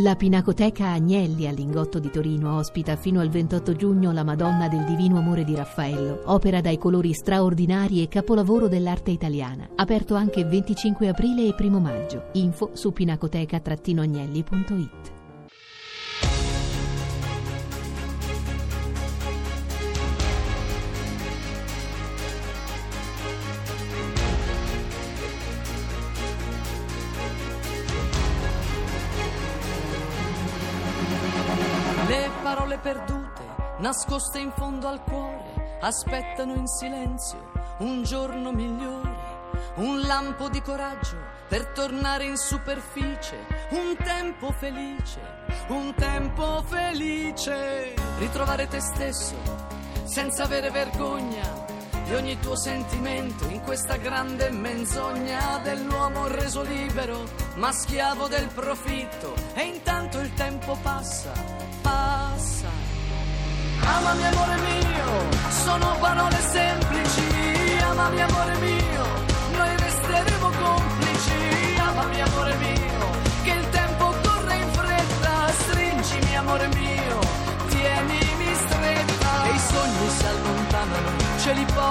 La Pinacoteca Agnelli all'Ingotto di Torino ospita fino al 28 giugno la Madonna del Divino Amore di Raffaello, opera dai colori straordinari e capolavoro dell'arte italiana. Aperto anche 25 aprile e 1 maggio. Info su pinacoteca-agnelli.it. parole perdute, nascoste in fondo al cuore, aspettano in silenzio un giorno migliore, un lampo di coraggio per tornare in superficie, un tempo felice, un tempo felice. Ritrovare te stesso senza avere vergogna di ogni tuo sentimento in questa grande menzogna dell'uomo reso libero, ma schiavo del profitto. E intanto il tempo passa, passa. Amami amore mio, sono parole semplici. Amami amore mio, noi resteremo complici. Amami amore mio, che il tempo corre in fretta. Stringimi amore mio,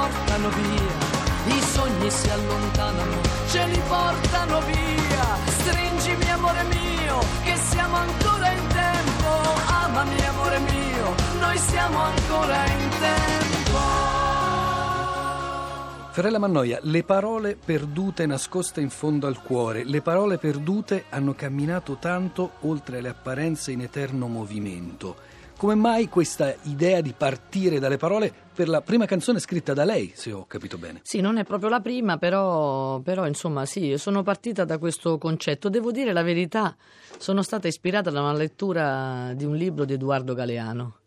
portano via. I sogni si allontanano, ce li portano via. Stringimi amore mio, che siamo ancora in tempo. Amami amore mio, noi siamo ancora in tempo. Fiorella Mannoia, le parole perdute nascoste in fondo al cuore, le parole perdute hanno camminato tanto oltre le apparenze in eterno movimento. Come mai questa idea di partire dalle parole per la prima canzone scritta da lei, se ho capito bene? Sì, non è proprio la prima, però, però insomma sì, sono partita da questo concetto. Devo dire la verità, sono stata ispirata da una lettura di un libro di Edoardo Galeano,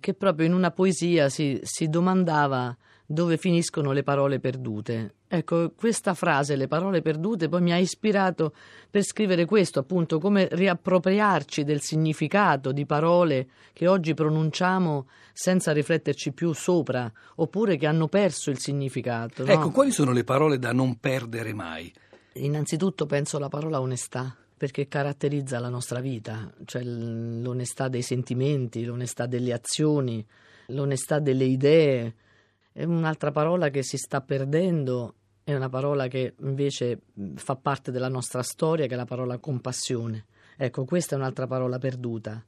che proprio in una poesia si, si domandava dove finiscono le parole perdute. Ecco, questa frase, le parole perdute, poi mi ha ispirato per scrivere questo, appunto, come riappropriarci del significato di parole che oggi pronunciamo senza rifletterci più sopra, oppure che hanno perso il significato. no? Ecco, quali sono le parole da non perdere mai? Innanzitutto penso alla parola onestà, perché caratterizza la nostra vita, cioè l'onestà dei sentimenti, l'onestà delle azioni, l'onestà delle idee. Un'altra parola che si sta perdendo, è una parola che invece fa parte della nostra storia, che è la parola compassione. Ecco, questa è un'altra parola perduta.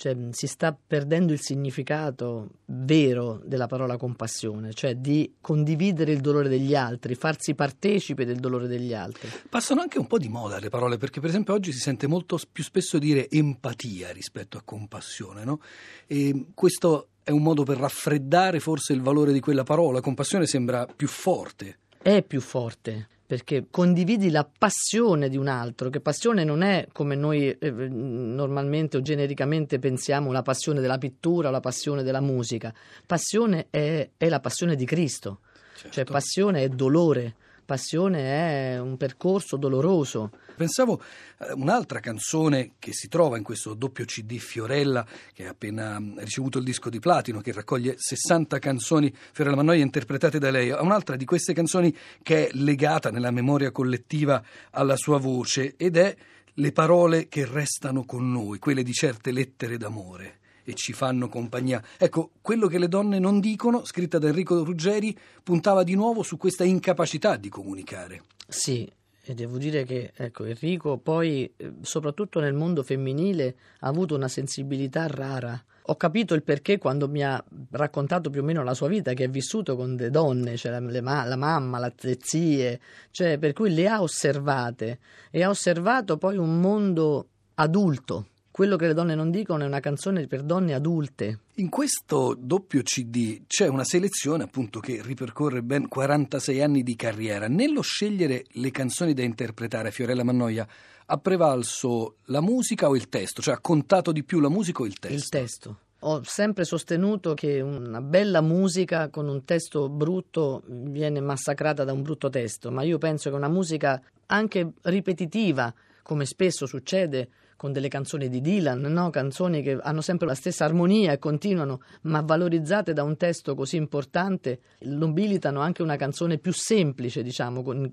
Cioè, si sta perdendo il significato vero della parola compassione, cioè di condividere il dolore degli altri, farsi partecipe del dolore degli altri. Passano anche un po' di moda le parole, perché per esempio oggi si sente molto più spesso dire empatia rispetto a compassione, no? E questo è un modo per raffreddare forse il valore di quella parola. Compassione sembra più forte. è più forte perché condividi la passione di un altro, che passione non è come noi eh, normalmente o genericamente pensiamo la passione della pittura o la passione della musica. Passione è, è la passione di Cristo, cioè Certo. passione è dolore, passione è un percorso doloroso. Pensavo a un'altra canzone che si trova in questo doppio CD Fiorella, che ha appena mm, ricevuto il disco di platino, che raccoglie 60 canzoni Fiorella Mannoia interpretate da lei, a un'altra di queste canzoni che è legata nella memoria collettiva alla sua voce ed è Le parole che restano con noi, quelle di certe lettere d'amore e ci fanno compagnia. Ecco, quello che le donne non dicono, scritta da Enrico Ruggeri, puntava di nuovo su questa incapacità di comunicare. Sì, e devo dire che ecco, Enrico poi, eh, soprattutto nel mondo femminile, ha avuto una sensibilità rara. Ho capito il perché quando mi ha raccontato più o meno la sua vita, che ha vissuto con le donne, cioè la, ma- la mamma, la- le zie, cioè per cui le ha osservate e ha osservato poi un mondo adulto. Quello che le donne non dicono è una canzone per donne adulte. In questo doppio CD c'è una selezione appunto che ripercorre ben 46 anni di carriera. Nello scegliere le canzoni da interpretare Fiorella Mannoia ha prevalso la musica o il testo? Cioè ha contato di più la musica o il testo? Il testo. Ho sempre sostenuto che una bella musica con un testo brutto viene massacrata da un brutto testo, ma io penso che una musica anche ripetitiva, come spesso succede con delle canzoni di Dylan, no? canzoni che hanno sempre la stessa armonia e continuano, ma valorizzate da un testo così importante, nobilitano anche una canzone più semplice, diciamo, con,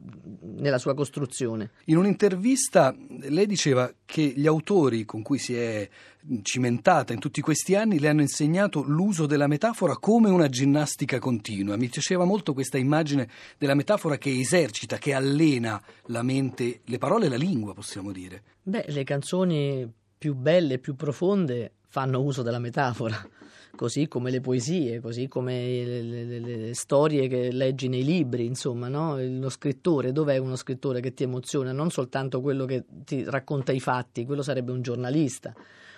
nella sua costruzione. In un'intervista lei diceva che gli autori con cui si è cimentata in tutti questi anni le hanno insegnato l'uso della metafora come una ginnastica continua. Mi piaceva molto questa immagine della metafora che esercita, che allena la mente, le parole e la lingua, possiamo dire. Beh, le canzoni più belle, più profonde fanno uso della metafora così come le poesie, così come le, le, le, storie che leggi nei libri, insomma, no? lo scrittore, dov'è uno scrittore che ti emoziona? Non soltanto quello che ti racconta i fatti, quello sarebbe un giornalista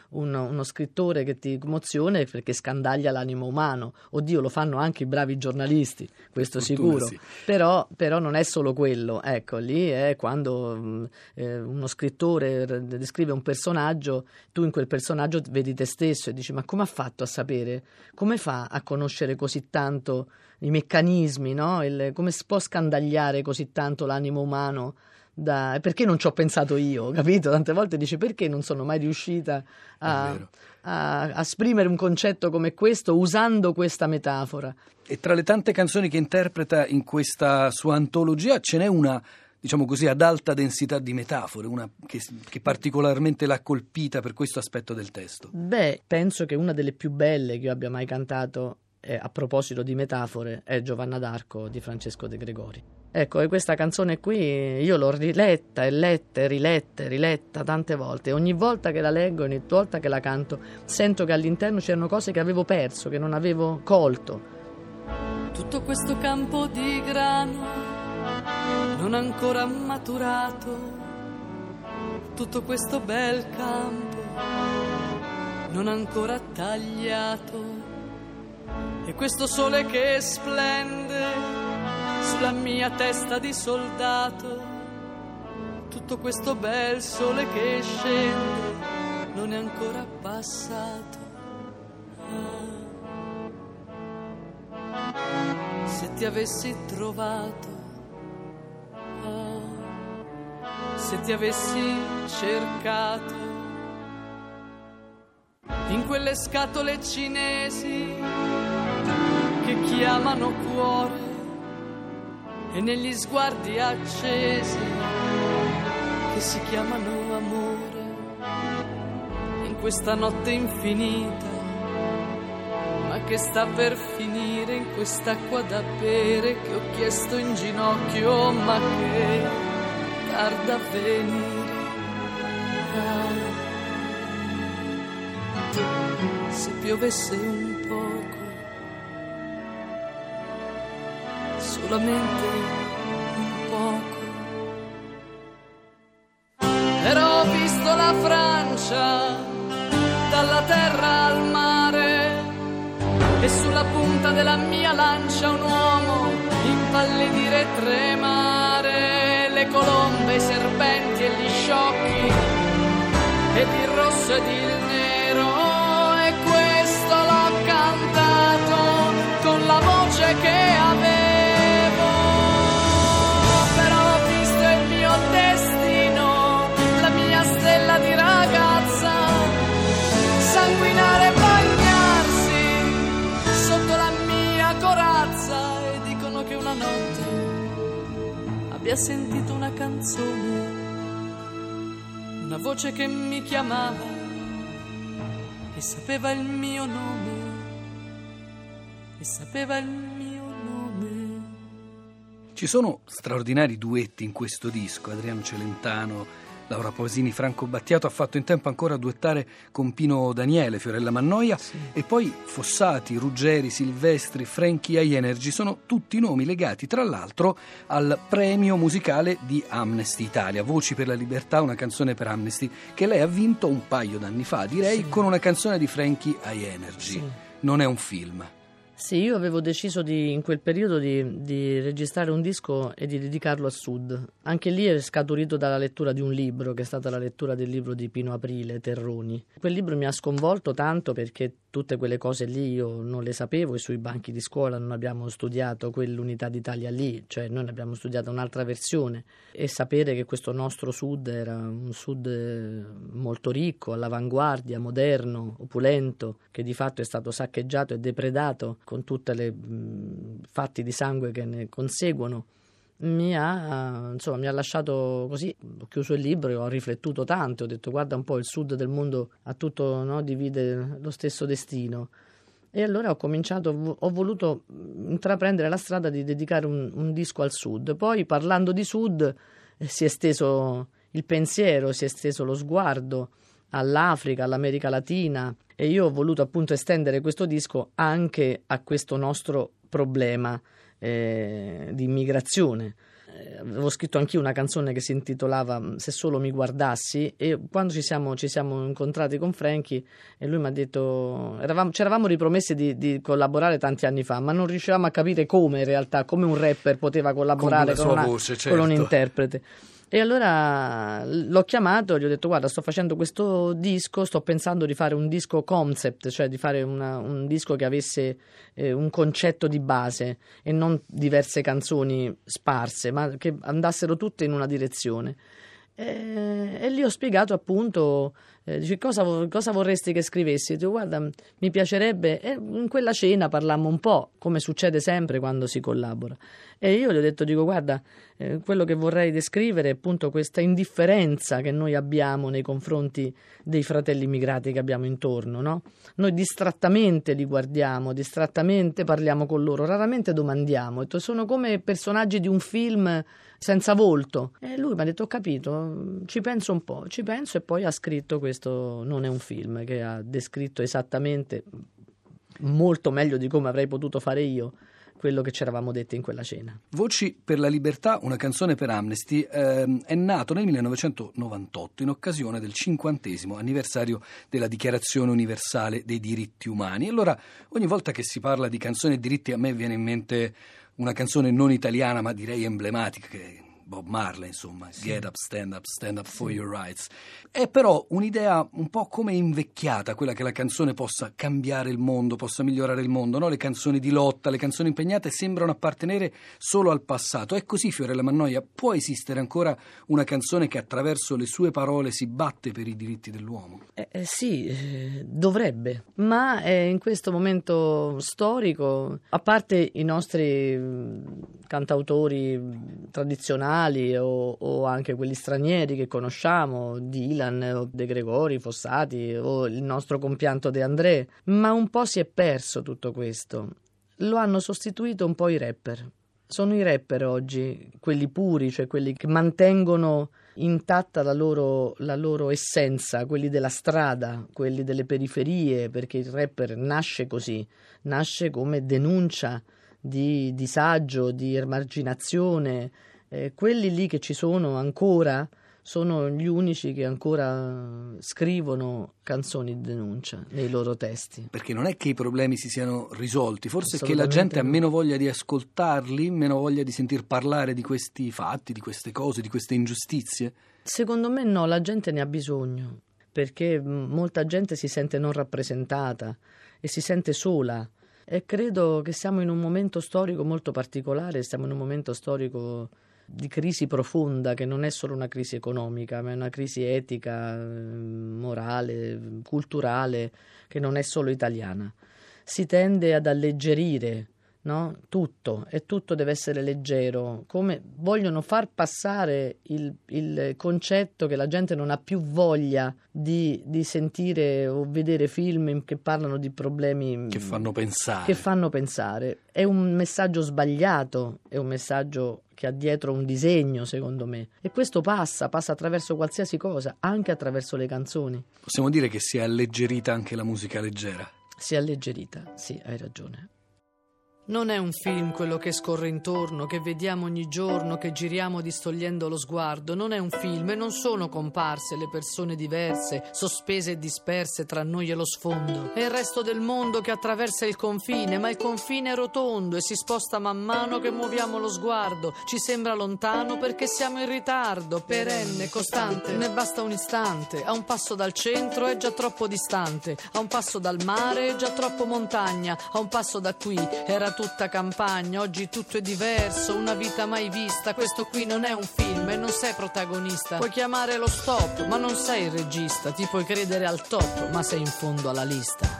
uno, uno, scrittore che ti emoziona perché scandaglia l'animo umano. Oddio, lo fanno anche i bravi giornalisti, questo sicuro. Sì. Però, però, non è solo quello. Ecco, lì è quando mm, eh, uno scrittore descrive un personaggio, tu in quel personaggio vedi te stesso e dici: Ma come ha fatto a sapere? Come fa a conoscere così tanto i meccanismi? No? Il, come si può scandagliare così tanto l'animo umano? Da, perché non ci ho pensato io, capito? Tante volte dici perché non sono mai riuscita a, a, a esprimere un concetto come questo usando questa metafora. E tra le tante canzoni che interpreta in questa sua antologia ce n'è una diciamo così, ad alta densità di metafore, una che, che, particolarmente l'ha colpita per questo aspetto del testo? Beh, penso che una delle più belle che io abbia mai cantato, eh, a proposito di metafore, è Giovanna d'Arco di Francesco De Gregori. Ecco, e questa canzone qui io l'ho riletta e letta e riletta e riletta tante volte. Ogni volta che la leggo, ogni volta che la canto, sento che all'interno c'erano cose che avevo perso, che non avevo colto. Tutto questo campo di grano non ancora maturato, tutto questo bel campo non ancora tagliato, e questo sole che splende sulla mia testa di soldato. Tutto questo bel sole che scende non è ancora passato. Ah, se ti avessi trovato, ah, se ti avessi cercato in quelle scatole cinesi che chiamano cuore e negli sguardi accesi che si chiamano amore in questa notte infinita ma che sta per finire in quest'acqua da bere che ho chiesto in ginocchio ma che tarda a venire ah. se piovesse un poco solamente un poco. Però ho visto la Francia dalla terra al mare e sulla punta della mia lancia un uomo impallidire e tremare le colombe, i serpenti e gli sciocchi ed il rosso ed il nero abbia sentito una canzone, una voce che mi chiamava e sapeva il mio nome, e sapeva il mio nome. Ci sono straordinari duetti in questo disco, Adriano Celentano Laura Posini, Franco Battiato ha fatto in tempo ancora a duettare con Pino Daniele, Fiorella Mannoia sì. e poi Fossati, Ruggeri, Silvestri, Frankie I Energy sono tutti nomi legati tra l'altro al premio musicale di Amnesty Italia, Voci per la libertà, una canzone per Amnesty che lei ha vinto un paio d'anni fa, direi, sì. con una canzone di Frankie I Energy. Sì. Non è un film. Sì, io avevo deciso di, in quel periodo di, di, registrare un disco e di dedicarlo al sud. Anche lì è scaturito dalla lettura di un libro, che è stata la lettura del libro di Pino Aprile, Terroni. Quel libro mi ha sconvolto tanto perché tutte quelle cose lì io non le sapevo e sui banchi di scuola non abbiamo studiato quell'unità d'Italia lì, cioè noi ne abbiamo studiato un'altra versione. E sapere che questo nostro sud era un sud molto ricco, all'avanguardia, moderno, opulento, che di fatto è stato saccheggiato e depredato con tutti i fatti di sangue che ne conseguono, mi ha, insomma, mi ha lasciato così, ho chiuso il libro e ho riflettuto tanto, ho detto guarda un po' il sud del mondo a tutto no, divide lo stesso destino. E allora ho cominciato, ho voluto intraprendere la strada di dedicare un, un disco al sud. Poi parlando di sud eh, si è esteso il pensiero, si è esteso lo sguardo all'Africa, all'America Latina e io ho voluto appunto estendere questo disco anche a questo nostro problema eh, di immigrazione. Eh, avevo scritto anch'io una canzone che si intitolava Se solo mi guardassi e quando ci siamo, ci siamo incontrati con Frankie e lui mi ha detto eravamo, ci eravamo ripromessi di, di, collaborare tanti anni fa ma non riuscivamo a capire come in realtà come un rapper poteva collaborare con, con, una, voce, certo. con un certo. interprete e allora l'ho chiamato e gli ho detto: Guarda, sto facendo questo disco, sto pensando di fare un disco concept, cioè di fare una, un disco che avesse eh, un concetto di base e non diverse canzoni sparse, ma che andassero tutte in una direzione. E, e lì ho spiegato appunto eh, dice, cosa, cosa, vorresti che scrivessi? Dico, guarda, mi piacerebbe. E in quella cena parlammo un po', come succede sempre quando si collabora. E io gli ho detto, dico, guarda, eh, quello che vorrei descrivere è appunto questa indifferenza che noi abbiamo nei confronti dei fratelli immigrati che abbiamo intorno, no? Noi distrattamente li guardiamo, distrattamente parliamo con loro, raramente domandiamo. Sono come personaggi di un film senza volto. E lui mi ha detto: Ho capito, ci penso un po', ci penso, e poi ha scritto questo. Non è un film che ha descritto esattamente, molto meglio di come avrei potuto fare io quello che ci eravamo detti in quella cena. Voci per la libertà, una canzone per Amnesty, ehm, è nato nel 1998 in occasione del cinquantesimo anniversario della Dichiarazione Universale dei Diritti Umani. Allora, ogni volta che si parla di canzone e diritti a me viene in mente una canzone non italiana ma direi emblematica che Bob Marley, insomma, sì. Get Up, Stand Up, Stand Up sì. for Your Rights. È però un'idea un po' come invecchiata, quella che la canzone possa cambiare il mondo, possa migliorare il mondo, no? Le canzoni di lotta, le canzoni impegnate sembrano appartenere solo al passato. È così, Fiorella Mannoia, può esistere ancora una canzone che attraverso le sue parole si batte per i diritti dell'uomo? Eh, eh sì, eh, dovrebbe, ma eh, in questo momento storico, a parte i nostri cantautori tradizionali, nazionali o, o, anche quelli stranieri che conosciamo, Dylan De Gregori, Fossati o il nostro compianto De André, ma un po' si è perso tutto questo. Lo hanno sostituito un po' i rapper. Sono i rapper oggi, quelli puri, cioè quelli che mantengono intatta la loro, la loro, essenza, quelli della strada, quelli delle periferie, perché il rapper nasce così, nasce come denuncia di disagio, di emarginazione, eh, quelli lì che ci sono ancora sono gli unici che ancora scrivono canzoni di denuncia nei loro testi. Perché non è che i problemi si siano risolti, forse è che la gente no. ha meno voglia di ascoltarli, meno voglia di sentir parlare di questi fatti, di queste cose, di queste ingiustizie? Secondo me no, la gente ne ha bisogno, perché molta gente si sente non rappresentata e si sente sola. E credo che siamo in un momento storico molto particolare, siamo in un momento storico di crisi profonda che non è solo una crisi economica, ma è una crisi etica, morale, culturale, che non è solo italiana. Si tende ad alleggerire no? tutto e tutto deve essere leggero, come vogliono far passare il, il concetto che la gente non ha più voglia di, di, sentire o vedere film che parlano di problemi che fanno pensare. Che fanno pensare. È un messaggio sbagliato, è un messaggio che ha dietro un disegno, secondo me. E questo passa, passa attraverso qualsiasi cosa, anche attraverso le canzoni. Possiamo dire che si è alleggerita anche la musica leggera. Si è alleggerita, sì, hai ragione. Non è un film quello che scorre intorno, che vediamo ogni giorno, che giriamo distogliendo lo sguardo. Non è un film e non sono comparse le persone diverse, sospese e disperse tra noi e lo sfondo. È il resto del mondo che attraversa il confine, ma il confine è rotondo e si sposta man mano che muoviamo lo sguardo. Ci sembra lontano perché siamo in ritardo, perenne, costante. Ne basta un istante. A un passo dal centro è già troppo distante. A un passo dal mare è già troppo montagna. A un passo da qui era tutta campagna, oggi tutto è diverso, una vita mai vista. Questo qui non è un film e non sei protagonista. Puoi chiamare lo stop, ma non sei il regista. Ti puoi credere al top, ma sei in fondo alla lista.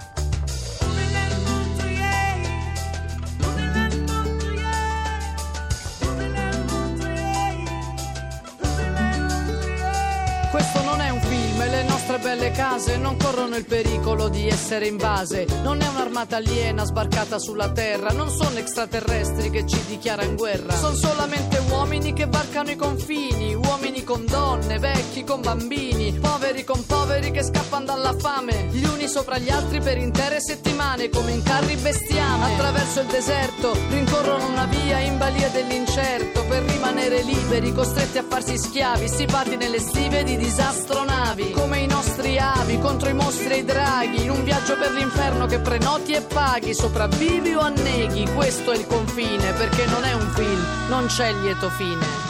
Case non corrono il pericolo di essere invase. Non è un'armata aliena sbarcata sulla terra, non sono extraterrestri che ci dichiarano guerra. Sono solamente uomini che varcano i confini, uomini con donne, vecchi con bambini, poveri con poveri che scappano dalla fame, gli uni sopra gli altri per intere settimane come in carri bestiame. Attraverso il deserto rincorrono una via in balia dell'incerto per rimanere liberi, costretti a farsi schiavi, stipati nelle stive di disastro navi, come i nostri avi contro i mostri e i draghi, in un viaggio per l'inferno che prenoti e paghi, sopravvivi o anneghi, questo è il confine, perché non è un film, non c'è lieto fine.